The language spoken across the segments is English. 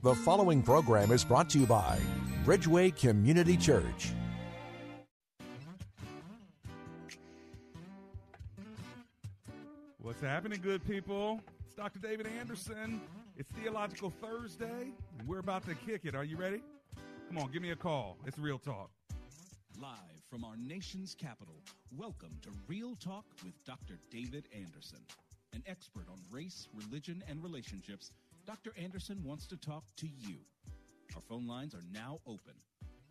The following program is brought to you by Bridgeway Community Church. What's happening, good people? It's Dr. David Anderson. It's Theological Thursday, and we're about to kick it. Are you ready? Come on, give me a call. It's Real Talk. Live from our nation's capital, welcome to Real Talk with Dr. David Anderson. An expert on race, religion, and relationships, Dr. Anderson wants to talk to you. Our phone lines are now open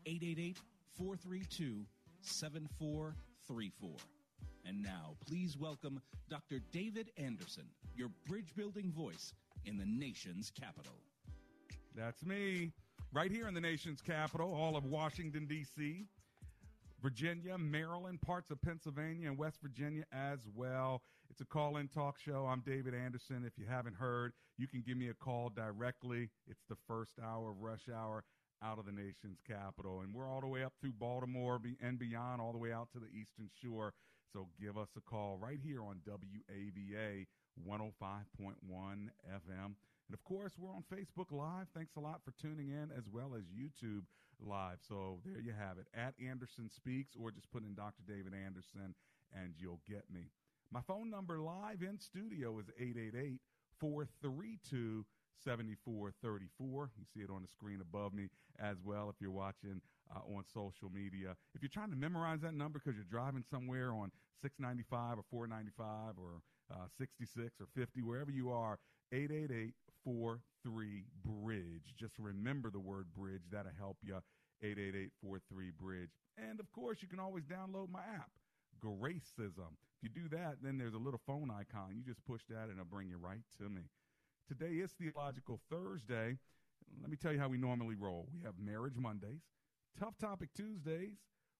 888 432 7434. And now, please welcome Dr. David Anderson, your bridge building voice in the nation's capital. That's me, right here in the nation's capital, all of Washington, D.C., Virginia, Maryland, parts of Pennsylvania, and West Virginia as well. It's a call in talk show. I'm David Anderson. If you haven't heard, you can give me a call directly. It's the first hour of rush hour out of the nation's capital. And we're all the way up through Baltimore and beyond, all the way out to the Eastern Shore. So give us a call right here on WAVA 105.1 FM. And of course, we're on Facebook Live. Thanks a lot for tuning in, as well as YouTube Live. So there you have it. At Anderson Speaks, or just put in Dr. David Anderson, and you'll get me. My phone number live in studio is 888 432 7434. You see it on the screen above me as well if you're watching uh, on social media. If you're trying to memorize that number because you're driving somewhere on 695 or 495 or uh, 66 or 50, wherever you are, 888 43 Bridge. Just remember the word bridge. That'll help you. 888 43 Bridge. And of course, you can always download my app, Gracism. If you do that, then there's a little phone icon. You just push that and it'll bring you right to me. Today is Theological Thursday. Let me tell you how we normally roll. We have Marriage Mondays, Tough Topic Tuesdays,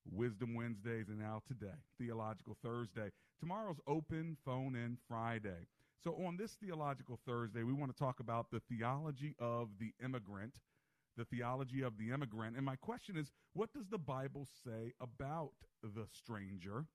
Wisdom Wednesdays, and now today, Theological Thursday. Tomorrow's Open Phone In Friday. So, on this Theological Thursday, we want to talk about the theology of the immigrant. The theology of the immigrant. And my question is what does the Bible say about the stranger,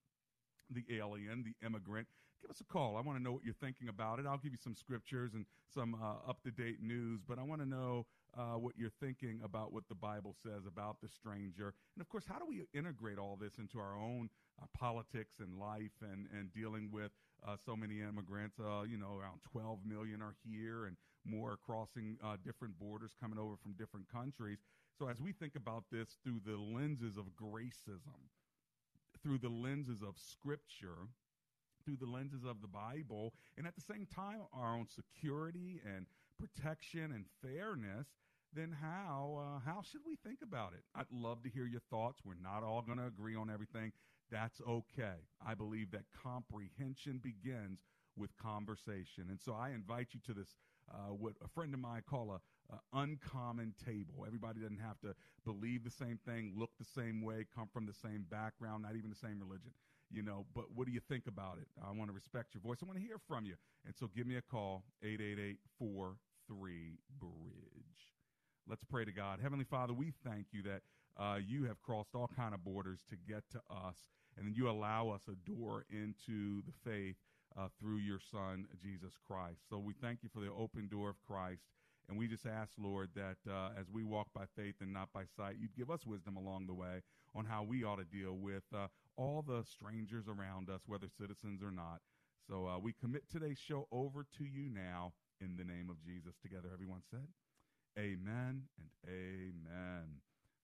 the alien, the immigrant? Give us a call. I want to know what you're thinking about it. I'll give you some scriptures and some uh, up to date news, but I want to know uh, what you're thinking about what the Bible says about the stranger. And of course, how do we integrate all this into our own uh, politics and life and, and dealing with uh, so many immigrants? Uh, you know, around 12 million are here and more are crossing uh, different borders coming over from different countries. So as we think about this through the lenses of gracism, through the lenses of scripture, through the lenses of the Bible, and at the same time, our own security and protection and fairness, then how uh, how should we think about it? I'd love to hear your thoughts. We're not all going to agree on everything. That's okay. I believe that comprehension begins with conversation, and so I invite you to this uh, what a friend of mine call a, a, uncommon table. Everybody doesn't have to believe the same thing, look the same way, come from the same background, not even the same religion. You know, but what do you think about it? I want to respect your voice. I want to hear from you. And so give me a call, 888 43 Bridge. Let's pray to God. Heavenly Father, we thank you that uh, you have crossed all kind of borders to get to us, and then you allow us a door into the faith uh, through your Son, Jesus Christ. So we thank you for the open door of Christ. And we just ask, Lord, that uh, as we walk by faith and not by sight, you'd give us wisdom along the way on how we ought to deal with uh, all the strangers around us, whether citizens or not. So uh, we commit today's show over to you now in the name of Jesus. Together, everyone said, Amen and Amen.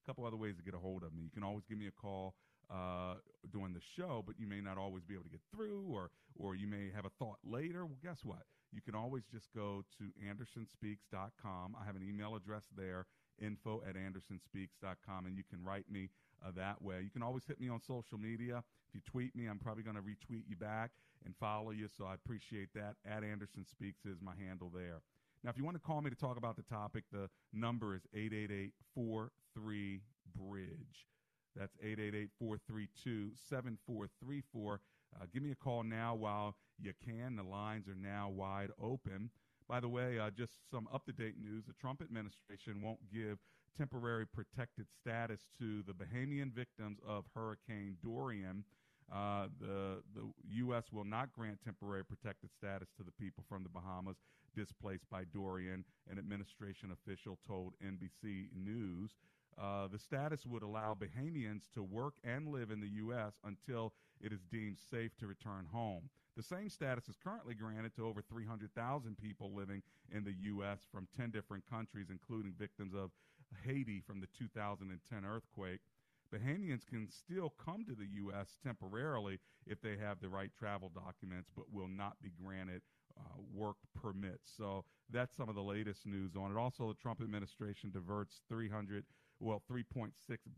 A couple other ways to get a hold of me. You can always give me a call uh, during the show, but you may not always be able to get through, or or you may have a thought later. Well, guess what? You can always just go to andersonspeaks.com. I have an email address there, info at andersonspeaks.com, and you can write me uh, that way. You can always hit me on social media. If you tweet me, I'm probably going to retweet you back and follow you, so I appreciate that. At Anderson Speaks is my handle there. Now, if you want to call me to talk about the topic, the number is 888 43 Bridge. That's 888 432 7434. Uh, give me a call now while you can. The lines are now wide open. By the way, uh, just some up to date news the Trump administration won't give temporary protected status to the Bahamian victims of Hurricane Dorian. Uh, the the U.S. will not grant temporary protected status to the people from the Bahamas displaced by Dorian, an administration official told NBC News. Uh, the status would allow Bahamians to work and live in the U.S. until it is deemed safe to return home. The same status is currently granted to over 300,000 people living in the U.S. from 10 different countries, including victims of Haiti from the 2010 earthquake. Bahamians can still come to the U.S. temporarily if they have the right travel documents, but will not be granted uh, work permits. So that's some of the latest news on it. Also, the Trump administration diverts 300, well, 3.6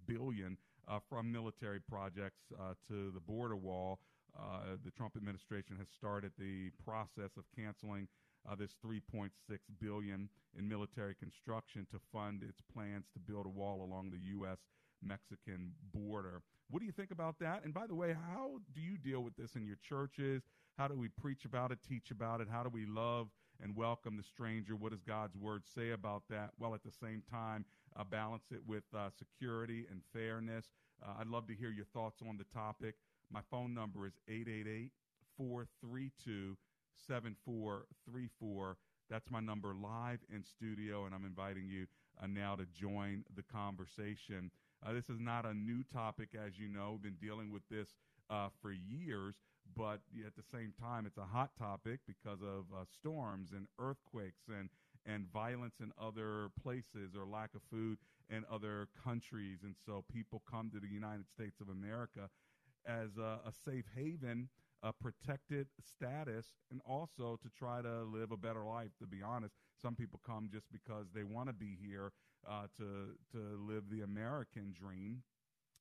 billion uh, from military projects uh, to the border wall. Uh, the Trump administration has started the process of canceling uh, this 3.6 billion in military construction to fund its plans to build a wall along the U.S. Mexican border. What do you think about that? And by the way, how do you deal with this in your churches? How do we preach about it, teach about it? How do we love and welcome the stranger? What does God's word say about that? Well, at the same time, uh, balance it with uh, security and fairness. Uh, I'd love to hear your thoughts on the topic. My phone number is 888 432 7434. That's my number live in studio, and I'm inviting you uh, now to join the conversation. Uh, this is not a new topic, as you know. We've been dealing with this for years, but at the same time, it's a hot topic because of storms and earthquakes and and violence in other places or lack of food in other countries. And so people come to the United States of America as a, a safe haven, a protected status, and also to try to live a better life. To be honest, some people come just because they want to be here uh, to to live the American dream.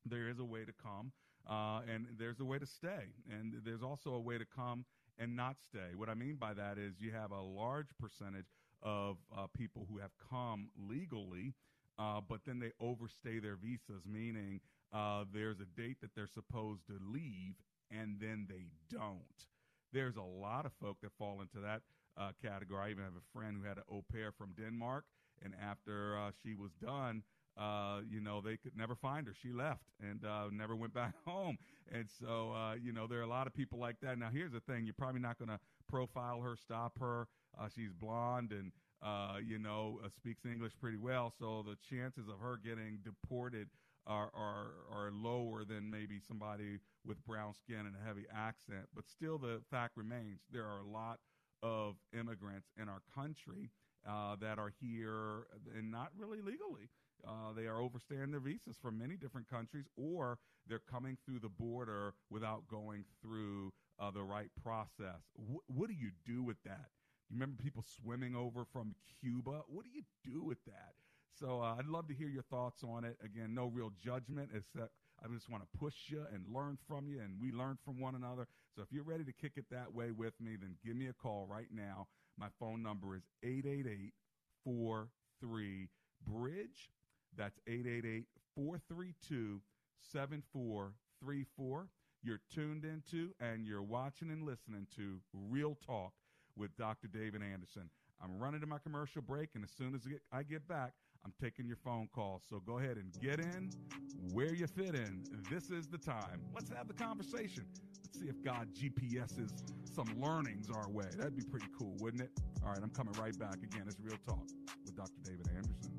There is a way to come, uh, and there's a way to stay, and there's also a way to come and not stay. What I mean by that is you have a large percentage of uh, people who have come legally, uh, but then they overstay their visas, meaning uh, there's a date that they're supposed to leave and then they don't. There's a lot of folk that fall into that uh, category. I even have a friend who had an au pair from Denmark, and after uh, she was done, uh, you know, they could never find her. She left and uh, never went back home. And so, uh, you know, there are a lot of people like that. Now, here's the thing you're probably not going to profile her, stop her. Uh, she's blonde and, uh, you know, uh, speaks English pretty well. So the chances of her getting deported are, are, are lower than maybe somebody with brown skin and a heavy accent. But still, the fact remains there are a lot of immigrants in our country uh, that are here and not really legally. Uh, they are overstaying their visas from many different countries, or they're coming through the border without going through uh, the right process. What do you do with that? You remember people swimming over from Cuba? What do you do with that? So uh, I'd love to hear your thoughts on it. Again, no real judgment, except I just want to push you and learn from you, and we learn from one another. So if you're ready to kick it that way with me, then give me a call right now. My phone number is 888 43 Bridge. That's 888 432 7434. You're tuned into and you're watching and listening to Real Talk with Dr. David Anderson. I'm running to my commercial break, and as soon as I get back, I'm taking your phone calls. So go ahead and get in where you fit in. This is the time. Let's have the conversation. Let's see if God GPS's some learnings our way. That'd be pretty cool, wouldn't it? All right, I'm coming right back. Again, it's Real Talk with Dr. David Anderson.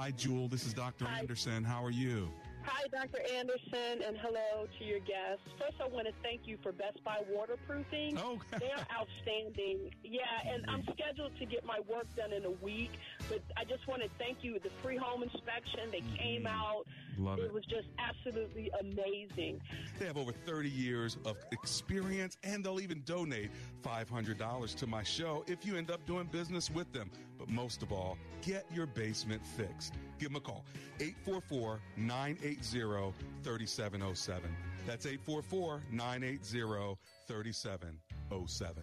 Hi, Jewel. This is Dr. Anderson. How are you? Hi, Dr. Anderson, and hello to your guests. First, I want to thank you for Best Buy waterproofing. Oh. they are outstanding. Yeah, and I'm scheduled to get my work done in a week, but I just want to thank you. The free home inspection, they mm-hmm. came out. Love it. was just absolutely amazing. They have over 30 years of experience and they'll even donate $500 to my show if you end up doing business with them. But most of all, get your basement fixed. Give them a call 844 980 3707. That's 844 980 3707.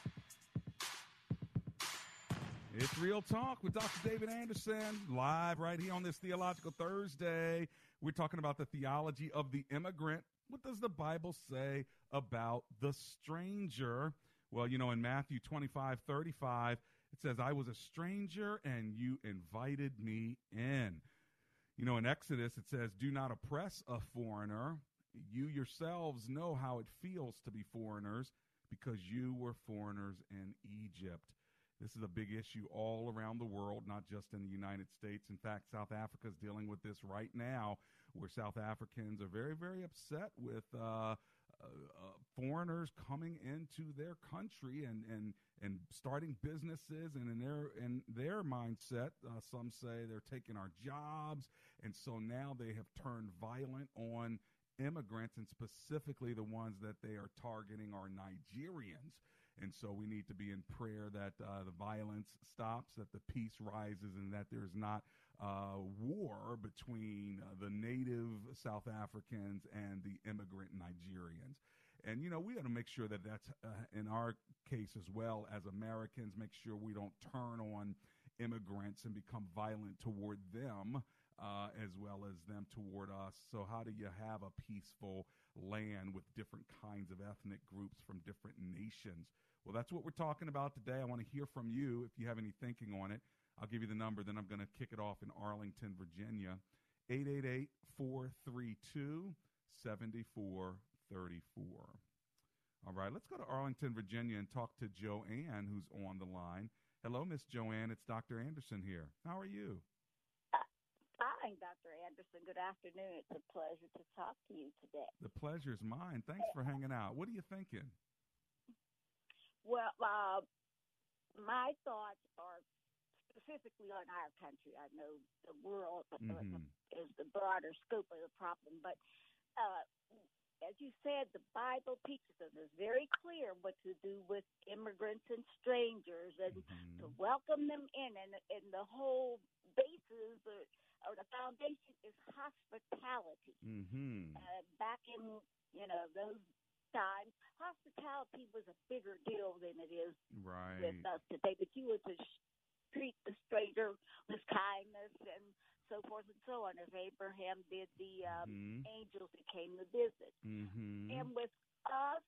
It's Real Talk with Dr. David Anderson, live right here on this Theological Thursday. We're talking about the theology of the immigrant. What does the Bible say about the stranger? Well, you know, in Matthew 25 35, it says, I was a stranger and you invited me in. You know, in Exodus, it says, Do not oppress a foreigner. You yourselves know how it feels to be foreigners because you were foreigners in Egypt. This is a big issue all around the world, not just in the United States. In fact, South Africa is dealing with this right now, where South Africans are very, very upset with uh, uh, uh, foreigners coming into their country and, and, and starting businesses. And in their in their mindset, uh, some say they're taking our jobs, and so now they have turned violent on immigrants, and specifically the ones that they are targeting are Nigerians. And so we need to be in prayer that uh, the violence stops, that the peace rises, and that there's not uh, war between uh, the native South Africans and the immigrant Nigerians. And, you know, we got to make sure that that's uh, in our case as well as Americans, make sure we don't turn on immigrants and become violent toward them. Uh, as well as them toward us. So, how do you have a peaceful land with different kinds of ethnic groups from different nations? Well, that's what we're talking about today. I want to hear from you if you have any thinking on it. I'll give you the number, then I'm going to kick it off in Arlington, Virginia. 888 432 7434. All right, let's go to Arlington, Virginia and talk to Joanne, who's on the line. Hello, Miss Joanne. It's Dr. Anderson here. How are you? Hi, Dr. Anderson. Good afternoon. It's a pleasure to talk to you today. The pleasure's mine. Thanks for hanging out. What are you thinking? Well, uh, my thoughts are specifically on our country. I know the world Mhm. is the broader scope of the problem, but uh, as you said, the Bible teaches us it's very clear what to do with immigrants and strangers, and Mm-hmm. to welcome them in. And and the whole basis or, or the foundation is hospitality. Mm-hmm. Uh, back in you know those times, hospitality was a bigger deal than it is Right. with us today. But you were to sh- treat the stranger with kindness and so forth and so on, as Abraham did the um, Mhm. angels that came to visit. Mm-hmm. And with us,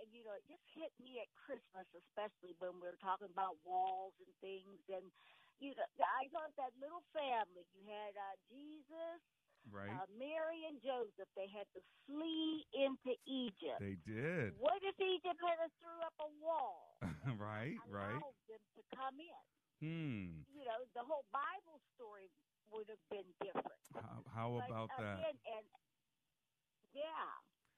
and you know, it just hit me at Christmas, especially when we were talking about walls and things. And you know, I thought that little family. You had uh, Jesus, Right. uh, Mary, and Joseph. They had to flee into Egypt. they did. What if Egypt had a threw up a wall? right, right. them to come in. Hmm. You know, the whole Bible story would have been different. How, how But about that? and yeah,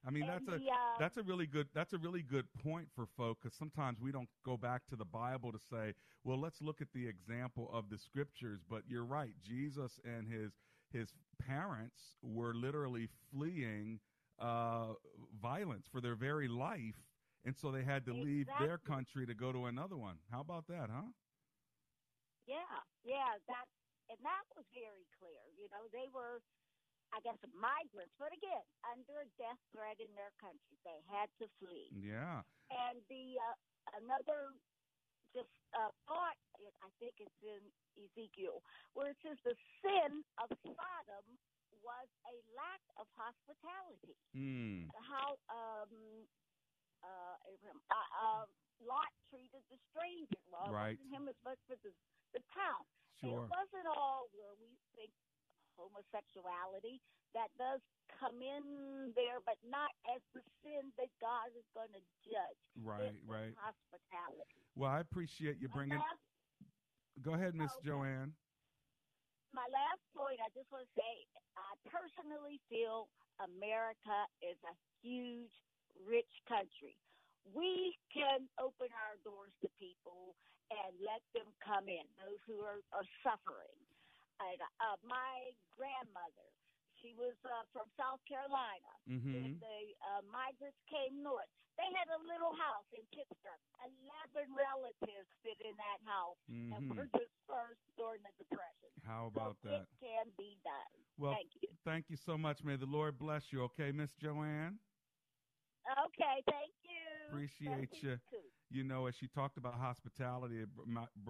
I mean, and that's a uh, that's a really good that's a really good point for folk because sometimes we don't go back to the Bible to say, well, let's look at the example of the scriptures. But you're right, Jesus and his his parents were literally fleeing uh, violence for their very life, and so they had to leave their country to go to another one. How about that, huh? yeah, yeah. That and that was very clear. You know, they were, I guess, migrants, but again, under a death threat in their country, they had to flee. Yeah. And the uh, another just uh, thought, I think it's in Ezekiel, where it says the sin of Sodom was a lack of hospitality. Hmm. How um, uh, Abraham, uh, uh, Lot treated the stranger. Well, Right. him as much for the the town. Sure. It wasn't all where we think homosexuality that does come in there, but not as the sin that God is going to judge. Right, It was right. Hospitality. Well, I appreciate you bringing. last- Go ahead, Miss Okay. Joanne. My last point, I just want to say, I personally feel America is a huge, rich country. We can open our doors to people and let them come in, those who are, are suffering. And, uh, my grandmother, she was uh, from South Carolina. Mhm. When the uh, migrants came north, they had a little house in Pittsburgh. Eleven relatives fit in that house, and Mhm. were dispersed during the Depression. How about so that? It can be done. Well, Thank you. thank you so much. May the Lord bless you. Okay, Miss Joanne. Okay, thank you. Appreciate Thank you. too. You know, as she talked about hospitality, it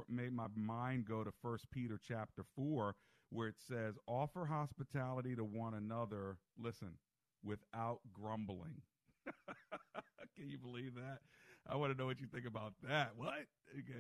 made my mind go to First Peter chapter four, where it says, "Offer hospitality to one another." Listen, without grumbling. Can you believe that? I want to know what you think about that. What?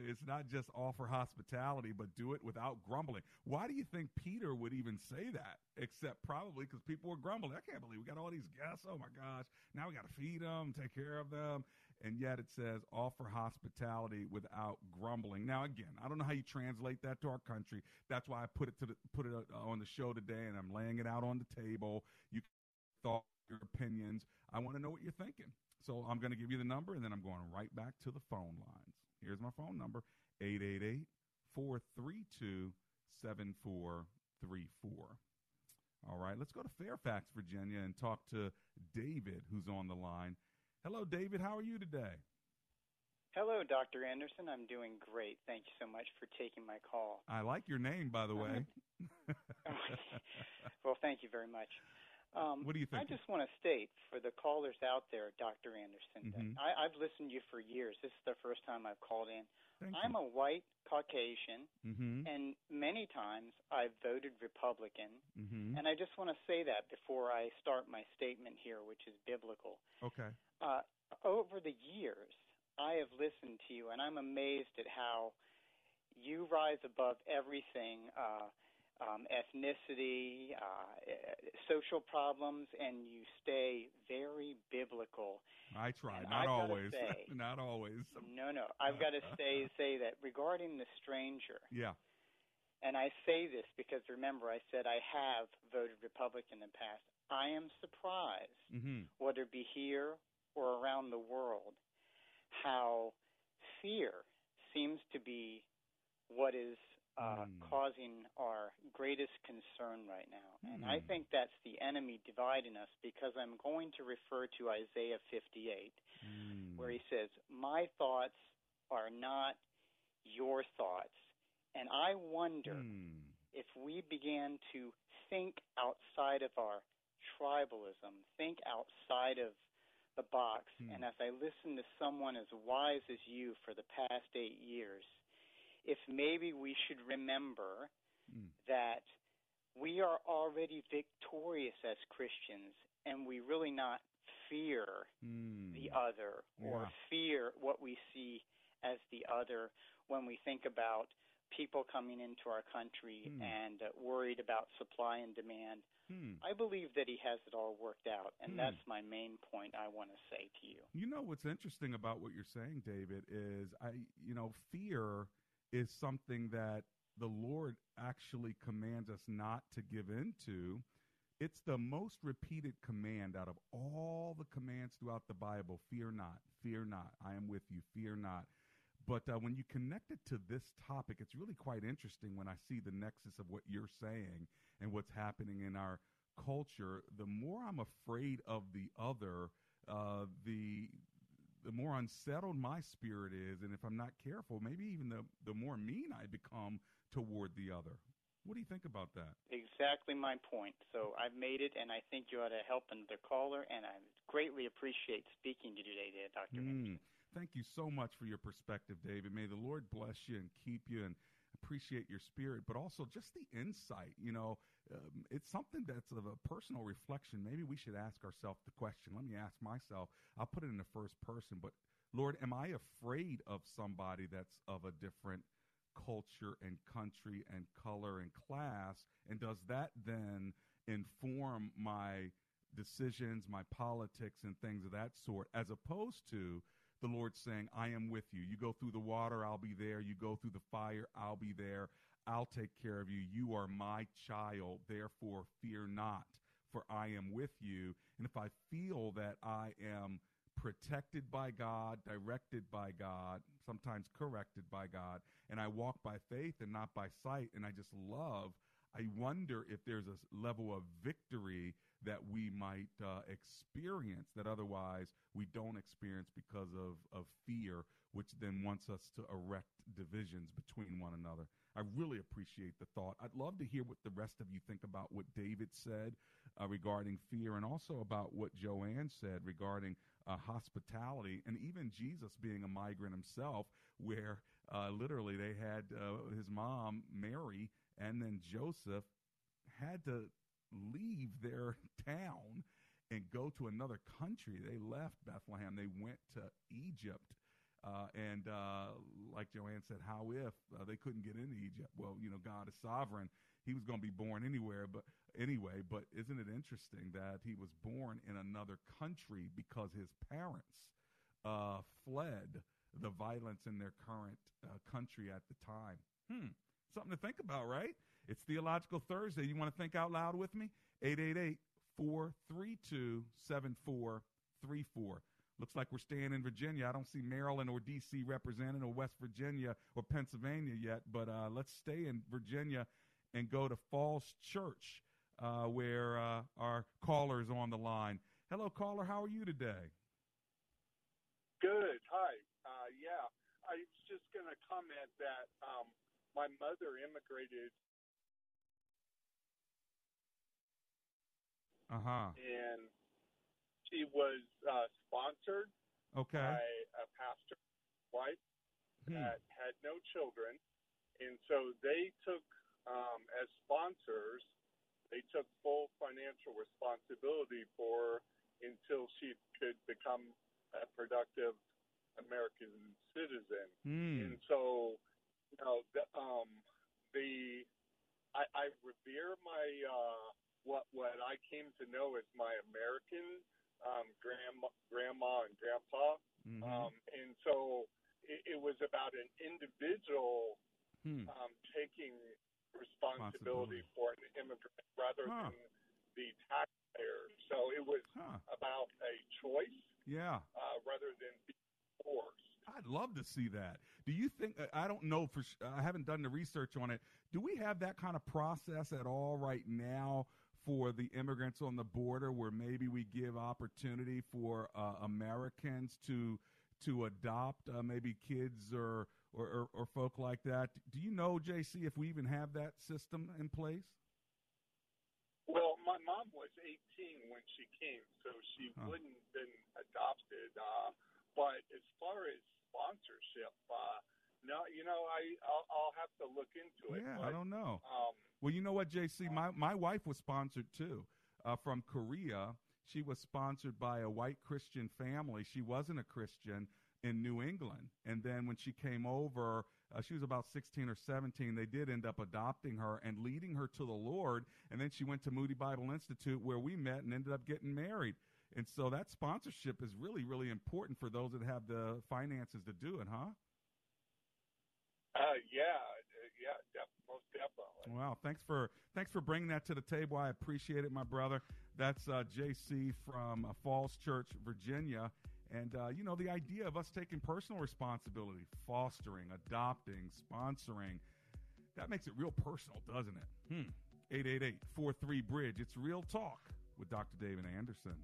It's not just offer hospitality, but do it without grumbling. Why do you think Peter would even say that? Except probably because people were grumbling. I can't believe we got all these guests. Oh my gosh. Now we got to feed them, take care of them. And yet it says offer hospitality without grumbling. Now again, I don't know how you translate that to our country. That's why I put it to the, put it uh, on the show today, and I'm laying it out on the table. You thought your opinions. I want to know what you're thinking. So I'm going to give you the number, and then I'm going right back to the phone lines. Here's my phone number 888 432 7434. All right, let's go to Fairfax, Virginia, and talk to David, who's on the line. Hello, David. How are you today? Hello, Dr. Anderson. I'm doing great. Thank you so much for taking my call. I like your name, by the way. Well, thank you very much. Um, What do you think? I just want to state for the callers out there, Dr. Anderson, Mhm. that I, I've listened to you for years. This is the first time I've called in. Thank I'm you. a white Caucasian, Mm-hmm. and many times I've voted Republican. Mm-hmm. And I just want to say that before I start my statement here, which is biblical. Okay. Uh, over the years, I have listened to you, and I'm amazed at how you rise above everything uh, um, ethnicity, uh, social problems, and you stay very biblical. I try. And Not I've always. say- Not always. No, no, I've got to say say that regarding the stranger, Yeah. and I say this because remember I said I have voted Republican in the past. I am surprised Mm-hmm. whether it be here or around the world, how fear seems to be what is uh, Mm. causing our greatest concern right now. And I Mm. think that's the enemy dividing us because I'm going to refer to Isaiah 58, Mm. where he says, My thoughts are not your thoughts. And I wonder Mm. if we began to think outside of our tribalism, think outside of the box, Hmm. and as I listen to someone as wise as you for the past eight years, if maybe we should remember Mm. that we are already victorious as Christians, and we really not fear mm. the other or Yeah. fear what we see as the other when we think about people coming into our country Hmm. and uh, worried about supply and demand. Hmm. I believe that he has it all worked out, and Hmm. that's my main point I want to say to you. You know what's interesting about what you're saying, David, is I you know, fear is something that the Lord actually commands us not to give into. It's the most repeated command out of all the commands throughout the Bible. Fear not, fear not. I am with you, fear not. But uh, when you connect it to this topic, it's really quite interesting when I see the nexus of what you're saying and what's happening in our culture. The more I'm afraid of the other, uh, the the more unsettled my spirit is, and if I'm not careful, maybe even the the more mean I become toward the other. What do you think about that? Exactly my point. So I've made it, and I think you ought to help another caller, and I greatly appreciate speaking to you today, Dr. Mm. Thank you so much for your perspective, David. May the Lord bless you and keep you and appreciate your spirit, but also just the insight. You know, um, it's something that's of a personal reflection. Maybe we should ask ourselves the question. Let me ask myself. I'll put it in the first person, but Lord, am I afraid of somebody that's of a different culture and country and color and class? And does that then inform my decisions, my politics, and things of that sort, as opposed to the Lord saying, I am with you. You go through the water, I'll be there. You go through the fire, I'll be there. I'll take care of you. You are my child. Therefore, fear not, for I am with you. And if I feel that I am protected by God, directed by God, sometimes corrected by God, and I walk by faith and not by sight, and I just love, I wonder if there's a level of victory that we might uh, experience that otherwise we don't experience because of, of fear, which then wants us to erect divisions between one another. I really appreciate the thought. I'd love to hear what the rest of you think about what David said uh, regarding fear and also about what Joanne said regarding uh, hospitality and even Jesus being a migrant himself, where uh, literally they had uh, his mom, Mary, and then Joseph had to leave their town and go to another country. They left Bethlehem. They went to Egypt. Uh, and uh, like Joanne said, how if uh, they couldn't get into Egypt? Well, you know, God is sovereign. He was going to be born anywhere, but anyway. But isn't it interesting that he was born in another country because his parents uh, fled the violence in their current uh, country at the time? Hmm. Something to think about, right? It's Theological Thursday. You want to think out loud with me? 888 432 7434. Looks like we're staying in Virginia. I don't see Maryland or D.C. represented or West Virginia or Pennsylvania yet, but uh, let's stay in Virginia and go to Falls Church, uh, where uh, our caller is on the line. Hello, caller. How are you today? Good. Hi. Uh, yeah, I was just going to comment that um, my mother immigrated Uh huh. and she was uh, sponsored Okay. by a pastor's wife Hmm. that had no children, and so they took um, as sponsors, they took full financial responsibility for until she could become a productive American citizen. Hmm. And so, you know, the, um, the I, I revere my uh, what what I came to know as my American um, grandma, grandma and grandpa, Mhm. um, and so it, it was about an individual Hmm. um, taking responsibility for an immigrant rather Huh. than the taxpayer. So it was Huh. about a choice Yeah. uh, rather than being forced. I'd love to see that. Do you think? uh, I don't know for. sh- I haven't done the research on it. Do we have that kind of process at all right now for the immigrants on the border, where maybe we give opportunity for uh, Americans to to adopt uh, maybe kids or, or or or folk like that? Do you know, JC, if we even have that system in place? Well, my mom was 18 when she came, so she Huh. wouldn't have been adopted. Uh, but as far as sponsorship, uh, no, you know, I I'll, I'll have to look into it. Yeah, but, I don't know. Um, Well, you know what, JC, my my wife was sponsored too uh, from Korea, she was sponsored by a white Christian family. She wasn't a Christian in New England. And then when she came over, uh, she was about 16 or 17. They did end up adopting her and leading her to the Lord. And then she went to Moody Bible Institute where we met and ended up getting married. And so that sponsorship is really, really important for those that have the finances to do it, huh? Uh, yeah, yeah, def- most definitely. Wow, thanks for thanks for bringing that to the table. I appreciate it, my brother. That's uh, JC from uh, Falls Church, Virginia, and uh, you know the idea of us taking personal responsibility, fostering, adopting, sponsoring, that makes it real personal, doesn't it? Hmm. 888 Bridge. It's Real Talk with Dr. David Anderson.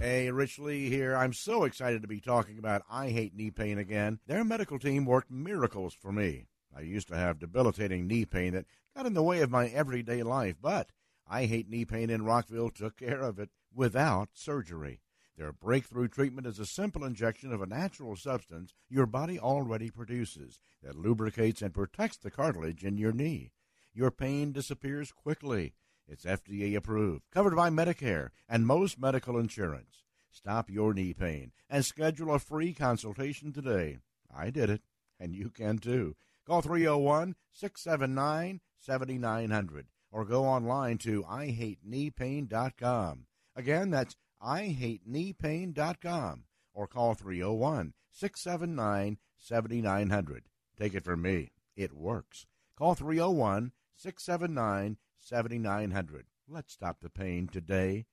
Hey, Rich Lee here. I'm so excited to be talking about I Hate Knee Pain again. Their medical team worked miracles for me. I used to have debilitating knee pain that got in the way of my everyday life, but I Hate Knee Pain in Rockville took care of it without surgery. Their breakthrough treatment is a simple injection of a natural substance your body already produces that lubricates and protects the cartilage in your knee. Your pain disappears quickly it's FDA approved, covered by Medicare and most medical insurance. Stop your knee pain and schedule a free consultation today. I did it, and you can too. Call 301 679 7900 or go online to IHateKneePain.com. Again, that's IHateKneePain.com or call 301 679 7900. Take it from me, it works. Call 301 679 7900. Let's stop the pain today.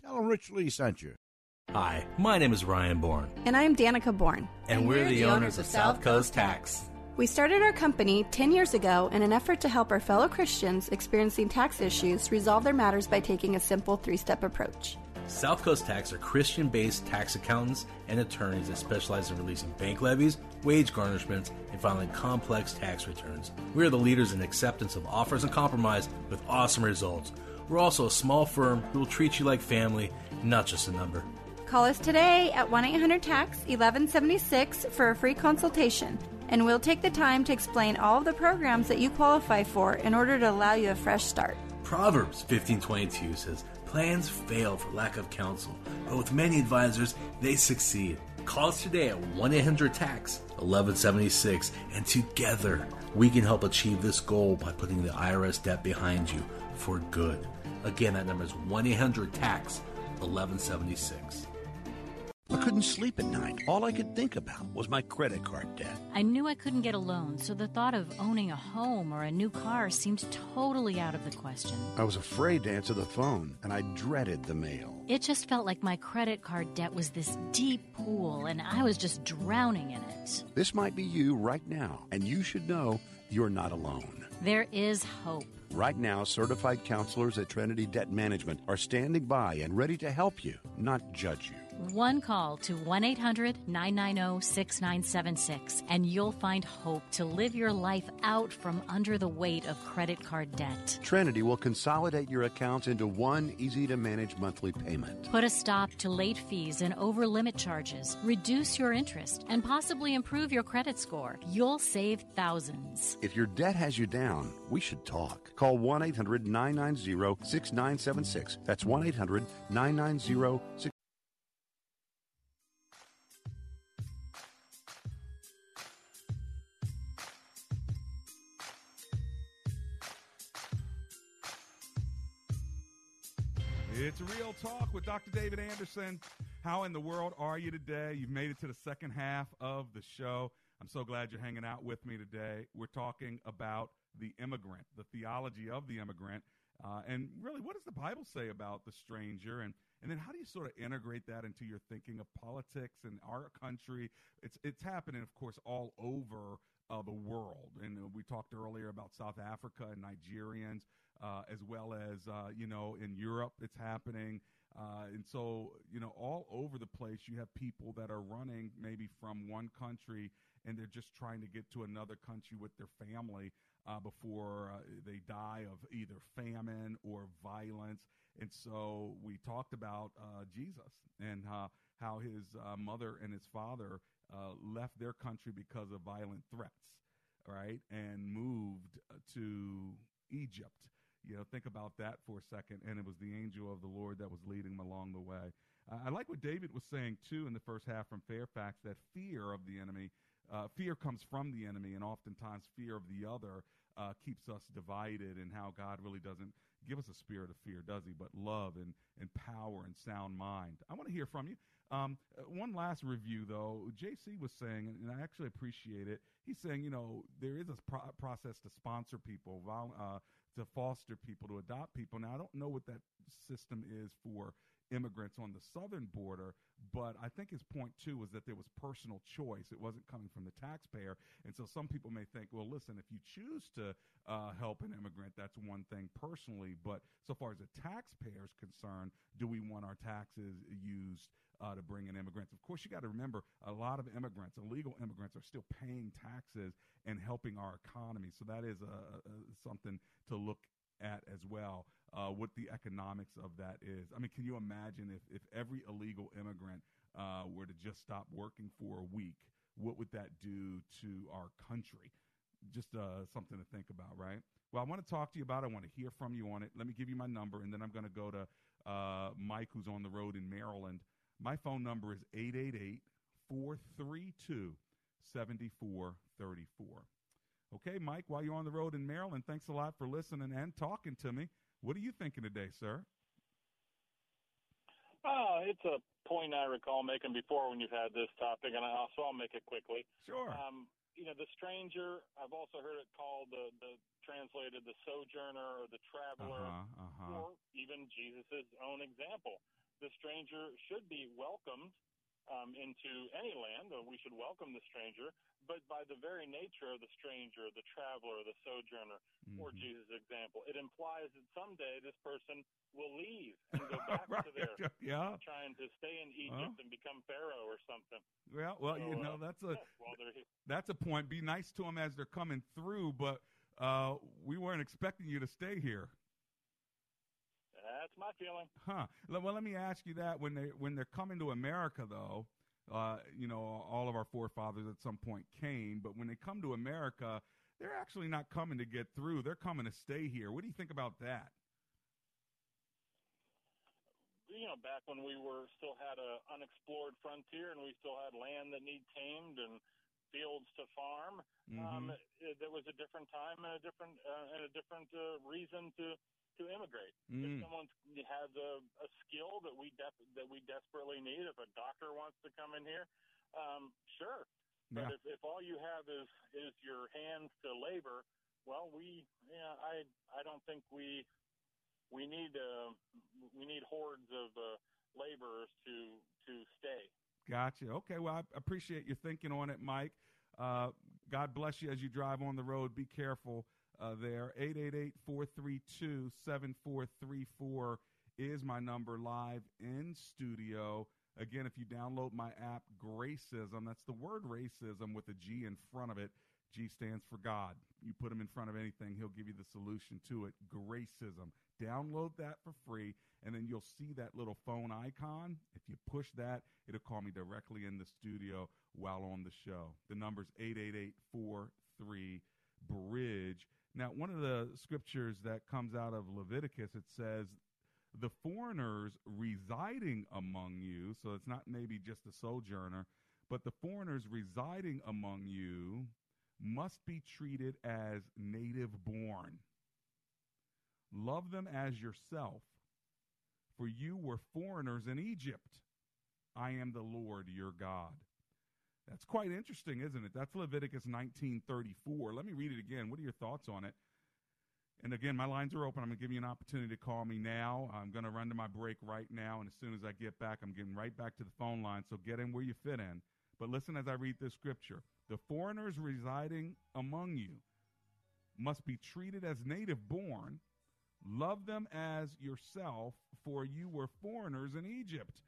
Tell them Rich Lee sent you. Hi, my name is Ryan Bourne. And I'm Danica Bourne. And, and we're, we're, the, the owners, owners of South Coast Tax. We started our company 10 years ago in an effort to help our fellow Christians experiencing tax issues resolve their matters by taking a simple three step approach. South Coast Tax are Christian based tax accountants and attorneys that specialize in releasing bank levies, wage garnishments, and filing complex tax returns. We are the leaders in acceptance of offers and compromise with awesome results. We're also a small firm who will treat you like family, not just a number. Call us today at 1 800 TAX 1176 for a free consultation, and we'll take the time to explain all of the programs that you qualify for in order to allow you a fresh start. Proverbs 1522 says, Plans fail for lack of counsel, but with many advisors, they succeed. Call us today at 1 800 TAX 1176, and together we can help achieve this goal by putting the IRS debt behind you for good. Again, that number is 1 800 TAX 1176. I couldn't sleep at night. All I could think about was my credit card debt. I knew I couldn't get a loan, so the thought of owning a home or a new car seemed totally out of the question. I was afraid to answer the phone, and I dreaded the mail. It just felt like my credit card debt was this deep pool, and I was just drowning in it. This might be you right now, and you should know you're not alone. There is hope. Right now, certified counselors at Trinity Debt Management are standing by and ready to help you, not judge you. One call to 1 800 990 6976, and you'll find hope to live your life out from under the weight of credit card debt. Trinity will consolidate your accounts into one easy to manage monthly payment. Put a stop to late fees and over limit charges, reduce your interest, and possibly improve your credit score. You'll save thousands. If your debt has you down, we should talk. Call 1 800 990 6976. That's 1 800 990 6976. With Dr. David Anderson. How in the world are you today? You've made it to the second half of the show. I'm so glad you're hanging out with me today. We're talking about the immigrant, the theology of the immigrant, uh, and really, what does the Bible say about the stranger? And and then how do you sort of integrate that into your thinking of politics and our country? It's it's happening, of course, all over uh, the world. And uh, we talked earlier about South Africa and Nigerians uh, as well as uh, you know in Europe it's happening. Uh, and so, you know, all over the place, you have people that are running maybe from one country and they're just trying to get to another country with their family uh, before uh, they die of either famine or violence. And so we talked about uh, Jesus and how his uh, mother and his father uh, left their country because of violent threats, right? And moved to Egypt. You know, think about that for a second. And it was the angel of the Lord that was leading them along the way. I like what David was saying, too, in the first half from Fairfax that fear of the enemy, uh, fear comes from the enemy, and oftentimes fear of the other uh, keeps us divided, and how God really doesn't give us a spirit of fear, does he? But love and, and power and sound mind. I want to hear from you. Um, uh, one last review, though. JC was saying, and I actually appreciate it. He's saying, you know, there is a pro- process to sponsor people, vol- uh, to foster people, to adopt people. Now, I don't know what that system is for immigrants on the southern border. But I think his point too was that there was personal choice. It wasn't coming from the taxpayer. And so some people may think, well, listen, if you choose to uh, help an immigrant, that's one thing personally. But so far as the taxpayer is concerned, do we want our taxes used uh, to bring in immigrants? Of course, you got to remember a lot of immigrants, illegal immigrants, are still paying taxes and helping our economy. So that is a, a, something to look at as well uh, what the economics of that is. I mean, can you imagine if, if every illegal immigrant uh, were to just stop working for a week? What would that do to our country? Just uh, something to think about, right? Well, I want to talk to you about it. I want to hear from you on it. Let me give you my number, and then I'm going to go to uh, Mike, who's on the road in Maryland. My phone number is 888 432 7434. Okay, Mike, while you're on the road in Maryland, thanks a lot for listening and talking to me. What are you thinking today, sir? Oh, it's a point I recall making before when you've had this topic, and I also I'll make it quickly. Sure. Um, you know, the stranger. I've also heard it called the the translated the sojourner or the traveler, uh-huh, uh-huh. or even Jesus' own example. The stranger should be welcomed um, into any land, we should welcome the stranger. But by the very nature of the stranger, the traveler, the sojourner, mm-hmm. or Jesus' example, it implies that someday this person will leave and go back right. to their yeah. trying to stay in Egypt and become Pharaoh or something. Well, well, so, you know uh, that's a yeah, that's a point. Be nice to them as they're coming through, but uh, we weren't expecting you to stay here. That's my feeling. Huh. Well, let me ask you that when they when they're coming to America, though, uh, you know, all of our forefathers at some point came, but when they come to America, they're actually not coming to get through. They're coming to stay here. What do you think about that? You know, back when we were still had a unexplored frontier and we still had land that need tamed and fields to farm, mm-hmm. um, it, there was a different time and a different uh, and a different uh, reason to to immigrate. Mm. If someone has a, a skill that we def- that we desperately need, if a doctor wants to come in here, um, sure. But Yeah. if, if all you have is is your hands to labor, well, we yeah, I I don't think we we need uh, we need hordes of uh, laborers to to stay. Gotcha. Okay. Well, I appreciate your thinking on it, Mike. Uh, God bless you as you drive on the road. Be careful uh, there. 888-432-7434 is my number live in studio. Again, if you download my app, Gracism, that's the word racism with a G in front of it. G stands for God. You put him in front of anything, he'll give you the solution to it. Gracism. Download that for free, and then you'll see that little phone icon. If you push that, it'll call me directly in the studio while on the show. The number's 888 Bridge. Now, one of the scriptures that comes out of Leviticus, it says, the foreigners residing among you, so it's not maybe just a sojourner, but the foreigners residing among you must be treated as native born. Love them as yourself, for you were foreigners in Egypt. I am the Lord your God. That's quite interesting, isn't it? That's Leviticus 19:34. Let me read it again. What are your thoughts on it? And again, my lines are open. I'm going to give you an opportunity to call me now. I'm going to run to my break right now, and as soon as I get back, I'm getting right back to the phone line. So get in where you fit in. But listen as I read this scripture. The foreigners residing among you must be treated as native born. Love them as yourself, for you were foreigners in Egypt.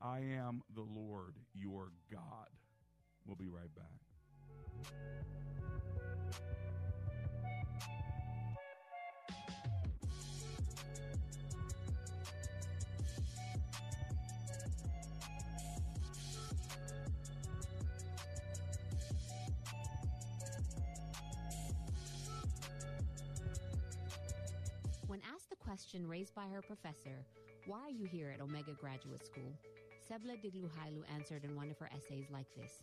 I am the Lord your God. We'll be right back. When asked the question raised by her professor, Why are you here at Omega Graduate School? Sebla Digluhailu answered in one of her essays like this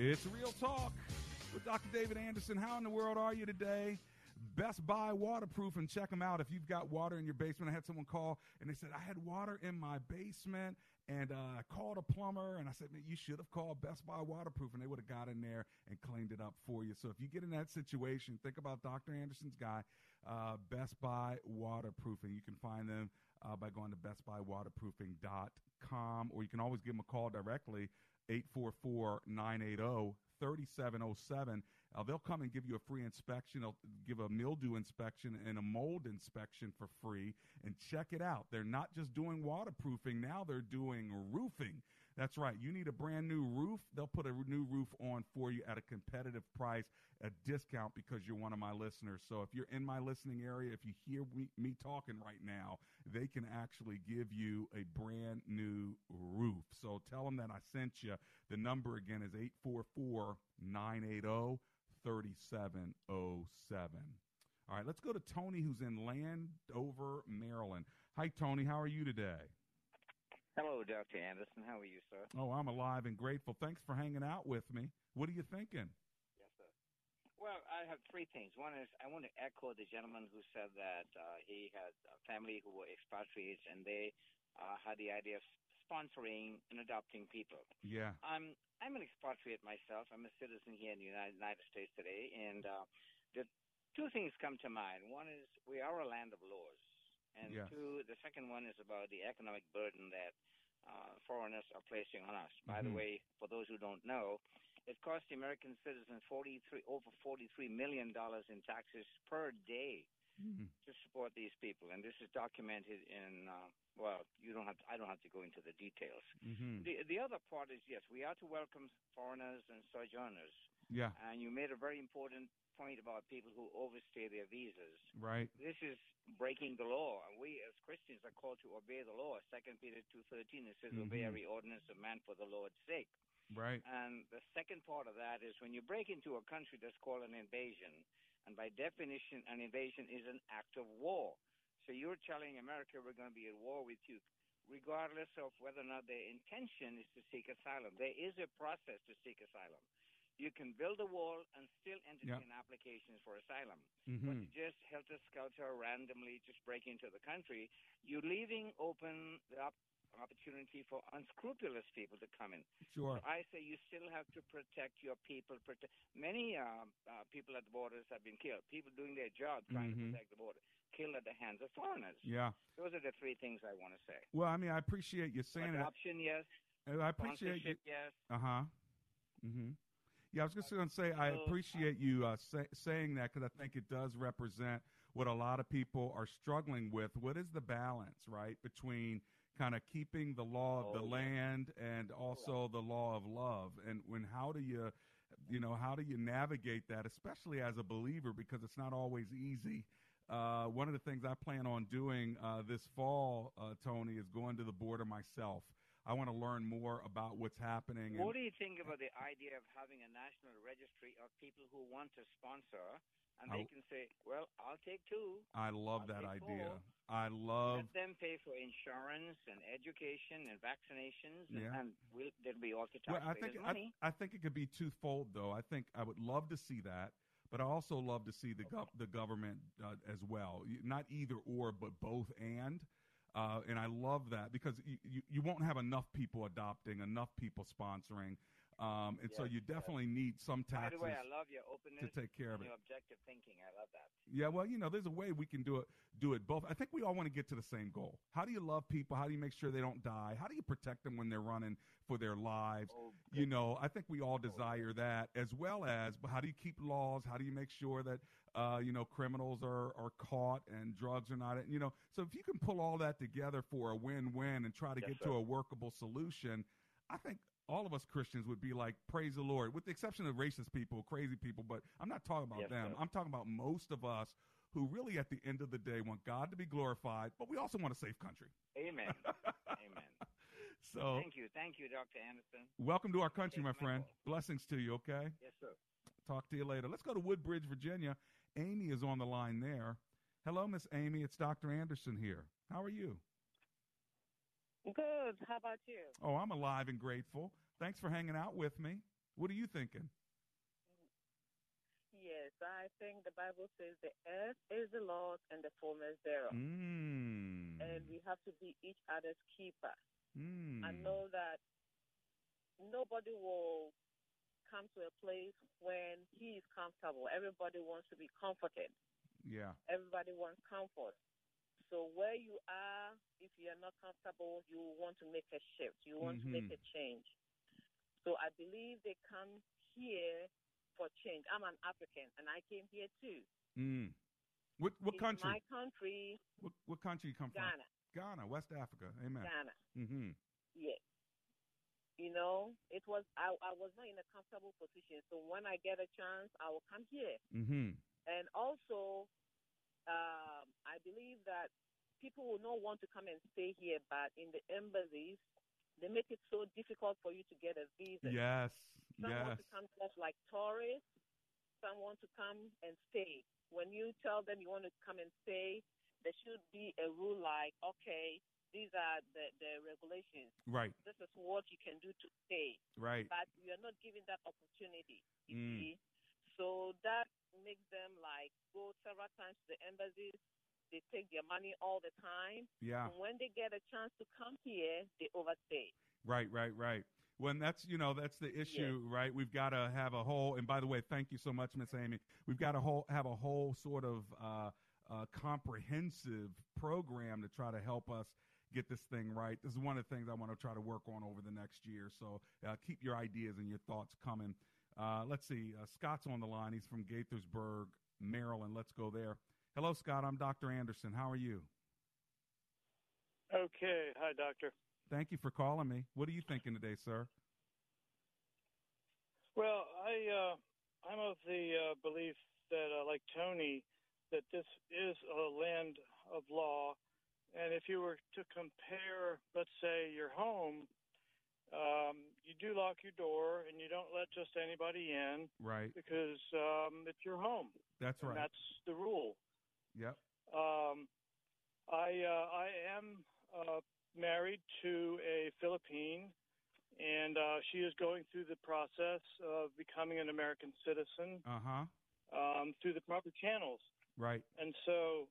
It's Real Talk with Dr. David Anderson. How in the world are you today? Best Buy Waterproofing Check them out if you've got water in your basement. I had someone call and they said, I had water in my basement and uh, I called a plumber and I said, man, you should have called Best Buy Waterproof And they would have got in there and cleaned it up for you. So if you get in that situation, think about Dr. Anderson's guy, uh, Best Buy Waterproofing. You can find them uh, by going to bestbuywaterproofing.com or you can always give them a call directly 844 980 3707. Uh, they'll come and give you a free inspection. They'll give a mildew inspection and a mold inspection for free and check it out. They're not just doing waterproofing, now they're doing roofing. That's right. You need a brand new roof. They'll put a new roof on for you at a competitive price, a discount because you're one of my listeners. So if you're in my listening area, if you hear me, me talking right now, they can actually give you a brand new roof. So tell them that I sent you. The number again is 844 980 3707. All right, let's go to Tony, who's in Landover, Maryland. Hi, Tony. How are you today? Hello, Dr. Anderson. How are you, sir? Oh, I'm alive and grateful. Thanks for hanging out with me. What are you thinking? Yes, sir. Well, I have three things. One is I want to echo the gentleman who said that uh, he had a family who were expatriates and they uh, had the idea of sponsoring and adopting people. Yeah. I'm I'm an expatriate myself. I'm a citizen here in the United, United States today, and uh, the two things come to mind. One is we are a land of laws. And Yeah. two, the second one is about the economic burden that uh, foreigners are placing on us. By the Mhm. way, for those who don't know, it costs the American citizens 43 over 43 million dollars in taxes per day Mhm. to support these people, and this is documented in. Uh, well, you don't have. To, I don't have to go into the details. Mhm. The the other part is yes, we are to welcome foreigners and sojourners. Yeah. And you made a very important point about people who overstay their visas. Right. This is breaking the law. And we as Christians are called to obey the law. Second Peter two thirteen it says, Obey Mhm. every ordinance of man for the Lord's sake. Right. And the second part of that is when you break into a country that's called an invasion, and by definition an invasion is an act of war. So you're telling America we're going to be at war with you, regardless of whether or not their intention is to seek asylum. There is a process to seek asylum. You can build a wall and still entertain applications for asylum. But Mhm. to just helter skelter randomly just break into the country, you're leaving open the op- opportunity for unscrupulous people to come in. Sure. So I say you still have to protect your people. Protect many um, uh, people at the borders have been killed. People doing their job trying Mhm. to protect the border, killed at the hands of foreigners. Yeah. Those are the three things I want to say. Well, I mean, I appreciate you saying it. Adoption, yes. I appreciate you. Yes. Uh huh. hmm Yeah, I was just going to say I appreciate you uh, say, saying that because I think it does represent what a lot of people are struggling with. What is the balance, right, between kind of keeping the law of the Oh, land and also the law of love, and when how do you, you know, how do you navigate that, especially as a believer, because it's not always easy. Uh, one of the things I plan on doing uh, this fall, uh, Tony, is going to the border myself. I want to learn more about what's happening. and- What do you think about the idea of having a national registry of people who want to sponsor, and they I- can say, "Well, I'll take two. I love I'll that idea. four." I love Let them pay for insurance and education and vaccinations, and- Yeah. and we'll, they'll be all to Well, I think money. I, I think it could be twofold, though. I think I would love to see that, but I also love to see the gov- the government uh, as well. Not either or, but both and. Uh, and I love that because you, you, you won't have enough people adopting, enough people sponsoring, um, and so you definitely need some By taxes the way, I love your openness to take care of it. objective thinking. I love that. Yeah, well, you know, there's a way we can do it. Do it both. I think we all want to get to the same goal. How do you love people? How do you make sure they don't die? How do you protect them when they're running for their lives? Oh, you know, I think we all desire that, as well as. But how do you keep laws? How do you make sure that uh, you know criminals are are caught and drugs are not? You know, so if you can pull all that together for a win-win and try to Yes, get sir. to a workable solution, I think all of us Christians would be like, praise the Lord, with the exception of racist people, crazy people. But I'm not talking about Yes, them. sir. I'm talking about most of us who really, at the end of the day, want God to be glorified, but we also want a safe country. Amen. Amen. So, Thank you. Thank you, Dr. Anderson. welcome to our country, my friend. Blessings to you, okay? Yes, sir. Talk to you later. Let's go to Woodbridge, Virginia. Amy is on the line there. Hello, Miss Amy. It's Dr. Anderson here. How are you? Good. How about you? Oh, I'm alive and grateful. Thanks for hanging out with me. What are you thinking? Yes, I think the Bible says the earth is the Lord and the fullness thereof. Mm. And we have to be each other's keeper. Mm. I know that nobody will come to a place when he is comfortable. Everybody wants to be comforted. Yeah. Everybody wants comfort. So where you are, if you are not comfortable, you want to make a shift. You want to make Mhm. a change. So I believe they come here for change. I'm an African, and I came here too. Mm. What what It's country? My country, What, what country you come from? Ghana. Ghana, West Africa. Amen. Ghana. Mm-hmm. Yes. You know, it was I, I was not in a comfortable position. So when I get a chance, I will come here. Mm-hmm. And also, um, I believe that people will not want to come and stay here, but in the embassies, they make it so difficult for you to get a visa. Yes. Some yes. want to come just like tourists. Some want to come and stay. When you tell them you want to come and stay, there should be a rule like, okay, these are the, the regulations. Right. This is what you can do to stay. Right. But we are not given that opportunity. You Mm. see? So that makes them like go several times to the embassies. They take their money all the time. Yeah. And when they get a chance to come here, they overstay. Right, right, right. When that's you know that's the issue, right? We've got to have a whole. And by the way, thank you so much, Miss Amy. We've got to whole have a whole sort of uh, uh, comprehensive program to try to help us get this thing right. This is one of the things I want to try to work on over the next year. So uh, keep your ideas and your thoughts coming. Uh, let's see. Uh, Scott's on the line. He's from Gaithersburg, Maryland. Let's go there. Hello, Scott. I'm Dr. Anderson. How are you? Okay. Hi, doctor. Thank you for calling me. What are you thinking today, sir? Well, I uh, I'm of the uh, belief that, uh, like Tony, that this is a land of law, and if you were to compare, let's say, your home, um, you do lock your door and you don't let just anybody in Right. because um, it's your home. That's right. That's the rule. Yep. Um, I uh, I am uh, married to a Philippine, and uh, she is going through the process of becoming an American citizen Uh huh. um, through the proper channels. Right. And so,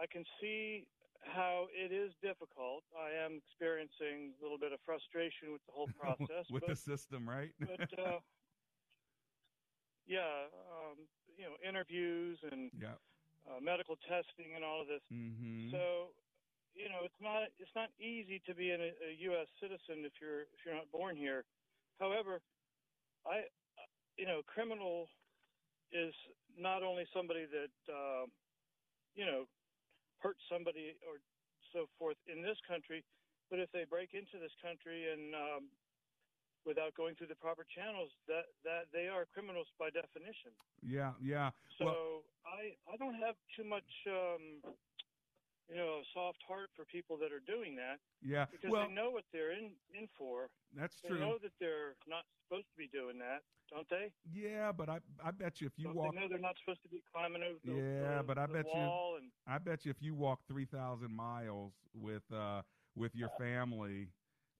I can see how it is difficult. I am experiencing a little bit of frustration with the whole process. with but, the system, right? but uh, yeah, um, you know, interviews and yeah. uh, medical testing and all of this. Mm-hmm. So, you know, it's not it's not easy to be an, a U.S. citizen if you're if you're not born here. However, I, you know, criminal is not only somebody that uh, you know hurt somebody or so forth in this country, but if they break into this country and um, without going through the proper channels, that that they are criminals by definition. Yeah, yeah. So well, I I don't have too much um, you know a soft heart for people that are doing that. Yeah, because well, they know what they're in in for. That's they true. They know that they're not supposed to be doing that, don't they? Yeah, but I I bet you if you don't walk. They know they're not supposed to be climbing over the, yeah, the, but I the bet wall you. and I bet you if you walk three thousand miles with uh with your family.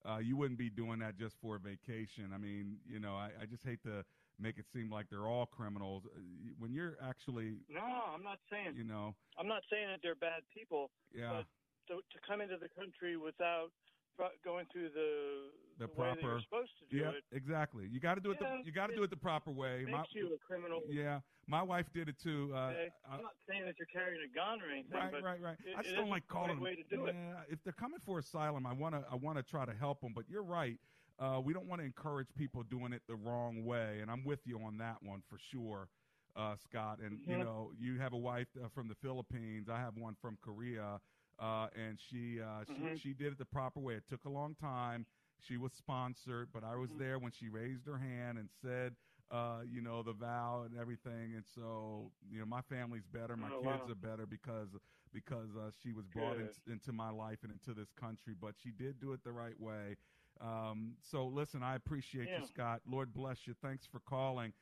Uh, you wouldn't be doing that just for a vacation. I mean, you know, I, I just hate to make it seem like they're all criminals. Uh, When you're actually, no, I'm not saying. you know, I'm not saying that they're bad people. Yeah. But to, to come into the country without going through the the, way that proper. you're supposed to do yeah, it exactly. You got to do it. Yeah, the, you got to do it the proper way. makes you a criminal. yeah, my wife did it too. Uh, okay? I- I'm not saying that you're carrying a gun or anything, Right, right, right. it- I just don't like the calling them. way to do it. yeah, if they're coming for asylum, I want to I want to try to help them. But you're right. Uh, we don't want to encourage people doing it the wrong way, and I'm with you on that one for sure, uh, Scott. And you Mhm. know, you have a wife uh, from the Philippines. I have one from Korea, uh, and she uh, she Mhm. she did it the proper way. It took a long time. She was sponsored, but I was Mm-hmm. there when she raised her hand and said, uh, you know, the vow and everything. And so, you know, my family's better. My Oh, kids wow. are better because because uh, she was brought in, into my life and into this country. But she did do it the right way. Um, so, listen, I appreciate you, Scott. Lord bless you. Thanks for calling.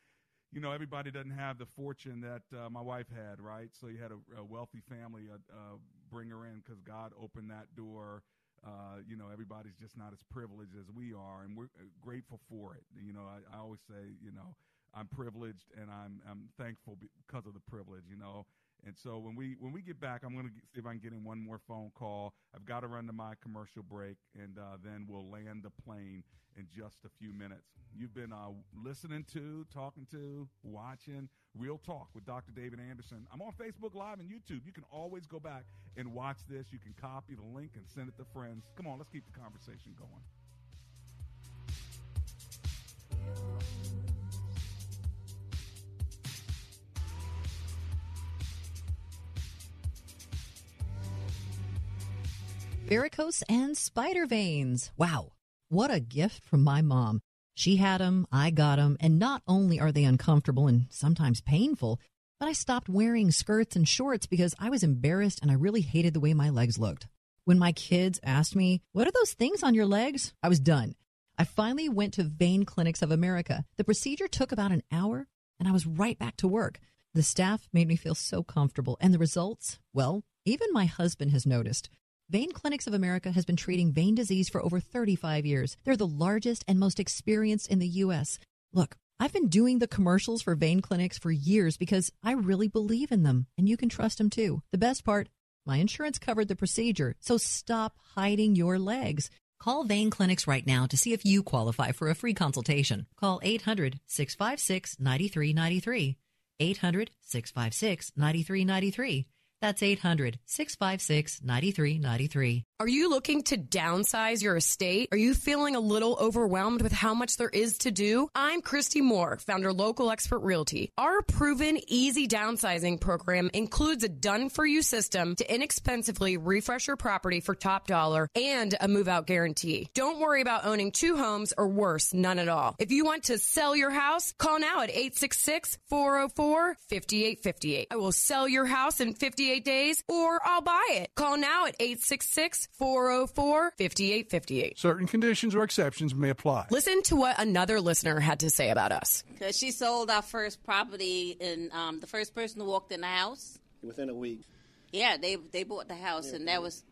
You know, everybody doesn't have the fortune that uh, my wife had, right? So you had a, a wealthy family uh, uh, bring her in because God opened that door. Uh, you know, everybody's just not as privileged as we are, and we're uh, grateful for it. You know, I, I always say, you know, I'm privileged and I'm I'm thankful because of the privilege. You know, and so when we when we get back, I'm going to see if I can get in one more phone call. I've got to run to my commercial break, and uh, then we'll land the plane in just a few minutes. You've been uh, listening to, talking to, watching Real Talk with Dr. David Anderson. I'm on Facebook Live and YouTube. You can always go back and watch this. You can copy the link and send it to friends. Come on, let's keep the conversation going. Varicose and spider veins. Wow, what a gift from my mom. She had them, I got them, and not only are they uncomfortable and sometimes painful, but I stopped wearing skirts and shorts because I was embarrassed and I really hated the way my legs looked. When my kids asked me, What are those things on your legs? I was done. I finally went to Vein Clinics of America. The procedure took about an hour, and I was right back to work. The staff made me feel so comfortable, and the results, well, even my husband has noticed. Vein Clinics of America has been treating vein disease for over 35 years. They're the largest and most experienced in the U.S. Look, I've been doing the commercials for vein clinics for years because I really believe in them, and you can trust them too. The best part, my insurance covered the procedure, so stop hiding your legs. Call Vein Clinics right now to see if you qualify for a free consultation. Call 800 656 9393. 800 656 9393. That's 800 656 9393. Are you looking to downsize your estate? Are you feeling a little overwhelmed with how much there is to do? I'm Christy Moore, founder Local Expert Realty. Our proven easy downsizing program includes a done for you system to inexpensively refresh your property for top dollar and a move out guarantee. Don't worry about owning two homes or worse, none at all. If you want to sell your house, call now at 866 404 5858. I will sell your house in 58 days or I'll buy it. Call now at 866 404 5858. Certain conditions or exceptions may apply. Listen to what another listener had to say about us. Because she sold our first property, and um, the first person who walked in the house, within a week. yeah, they they bought the house, and that was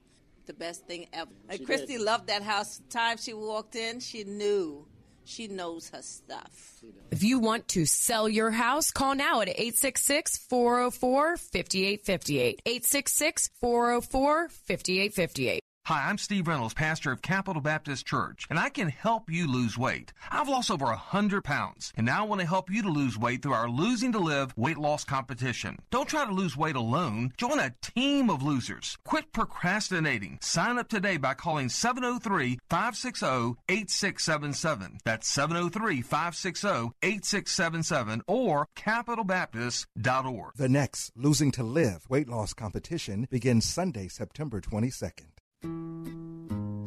the best thing ever. And Christy did. loved that house. The time she walked in, she knew She knows her stuff. If you want to sell your house, call now at 866 404 5858. 866 404 5858. Hi, I'm Steve Reynolds, pastor of Capital Baptist Church, and I can help you lose weight. I've lost over a hundred pounds, and now I want to help you to lose weight through our Losing to Live weight loss competition. Don't try to lose weight alone. Join a team of losers. Quit procrastinating. Sign up today by calling 703-560-8677. That's 703-560-8677 or capitalbaptist.org. The next Losing to Live weight loss competition begins Sunday, September 22nd.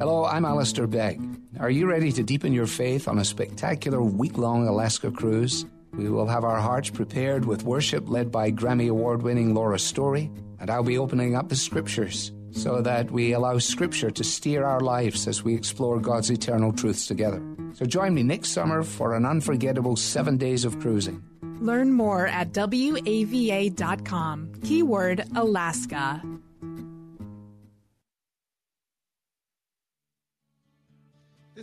Hello, I'm Alistair Begg. Are you ready to deepen your faith on a spectacular week long Alaska cruise? We will have our hearts prepared with worship led by Grammy Award winning Laura Story, and I'll be opening up the scriptures so that we allow scripture to steer our lives as we explore God's eternal truths together. So join me next summer for an unforgettable seven days of cruising. Learn more at WAVA.com. Keyword Alaska.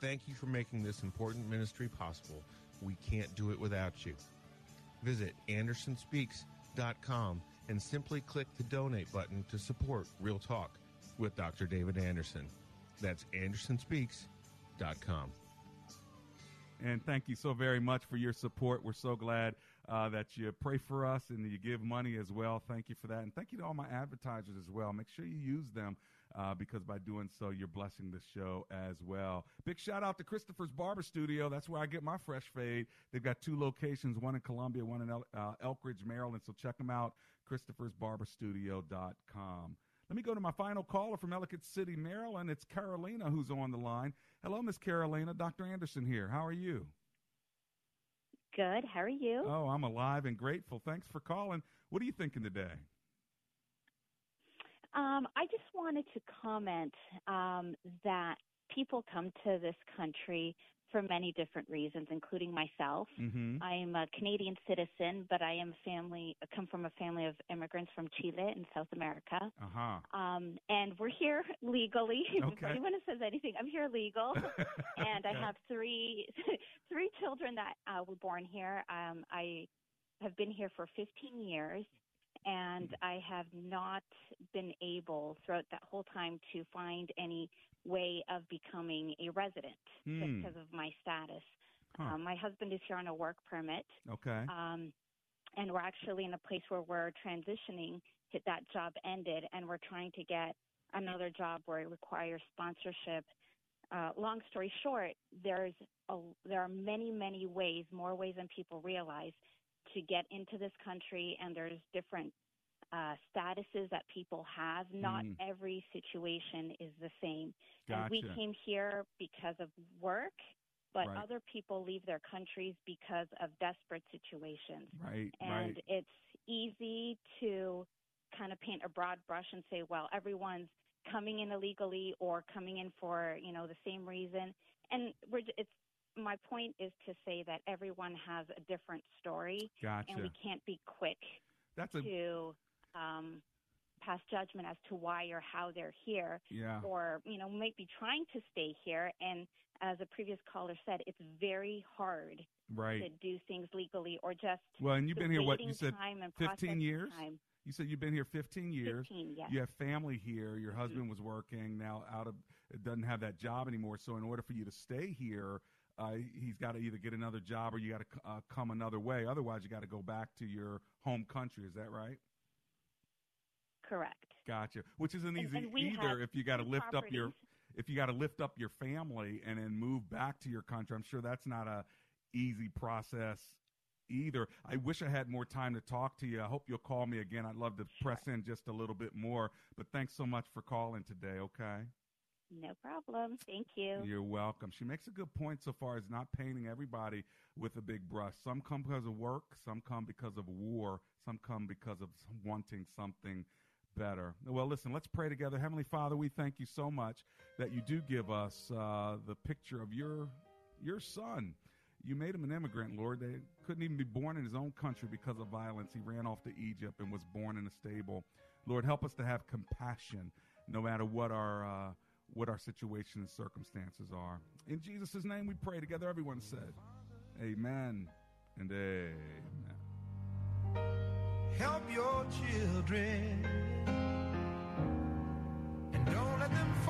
Thank you for making this important ministry possible. We can't do it without you. Visit andersonspeaks.com and simply click the donate button to support Real Talk with Dr. David Anderson. That's andersonspeaks.com. And thank you so very much for your support. We're so glad uh, that you pray for us and you give money as well. Thank you for that. And thank you to all my advertisers as well. Make sure you use them uh, because by doing so, you're blessing the show as well. Big shout out to Christopher's Barber Studio. That's where I get my fresh fade. They've got two locations, one in Columbia, one in El- uh, Elkridge, Maryland. So check them out, christophersbarberstudio.com. Let me go to my final caller from Ellicott City, Maryland. It's Carolina who's on the line. Hello, Miss Carolina. Dr. Anderson here. How are you? Good. How are you? Oh, I'm alive and grateful. Thanks for calling. What are you thinking today? Um, I just wanted to comment um, that people come to this country for many different reasons, including myself. Mm-hmm. I am a Canadian citizen, but I am family come from a family of immigrants from Chile in South America. Uh-huh. Um, and we're here legally. if Okay. anyone says anything, I'm here legal. and I have three three children that uh, were born here. Um, I have been here for 15 years, and Mm-hmm. I have not been able throughout that whole time to find any way of becoming a resident just because of my status. Huh. Um, my husband is here on a work permit. Okay. Um, and we're actually in a place where we're transitioning. That job ended, and we're trying to get another job where it requires sponsorship. Uh, long story short, there's a, there are many, many ways, more ways than people realize, to get into this country, and there's different uh, statuses that people have. Not Mm. every situation is the same. And we came here because of work, but Right. other people leave their countries because of desperate situations. Right, And right. it's easy to kind of paint a broad brush and say, well, everyone's coming in illegally or coming in for, you know, the same reason. And we're, it's, my point is to say that everyone has a different story. And we can't be quick That's a- to um, pass judgment as to why or how they're here Yeah. or you know might be trying to stay here and as a previous caller said it's very hard Right. to do things legally or just Well, and you've been here, what, you said 15 years? time. You said you've been here 15 years. 15, yes. You have family here. Your husband was working, now out of, doesn't have that job anymore. So, in order for you to stay here, uh, he's got to either get another job or you got to uh, come another way. Otherwise, you got to go back to your home country. Is that right? correct Gotcha. Which isn't easy and we either if you got to lift up your if you got to lift up your family and then move back to your country. I'm sure that's not a easy process either. I wish I had more time to talk to you. I hope you'll call me again. I'd love to press in just a little bit more. But thanks so much for calling today, okay? No problem. Thank you. You're welcome. She makes a good point so far as not painting everybody with a big brush. Some come because of work, some come because of war, some come because of wanting something better. Well, listen, let's pray together. Heavenly Father, we thank you so much that you do give us uh, the picture of your your son. You made him an immigrant, Lord. They couldn't even be born in his own country because of violence. He ran off to Egypt and was born in a stable. Lord, help us to have compassion no matter what our uh, what our situation and circumstances are. In Jesus' name we pray together. Everyone said, Amen and amen. Help your children and don't let them fall.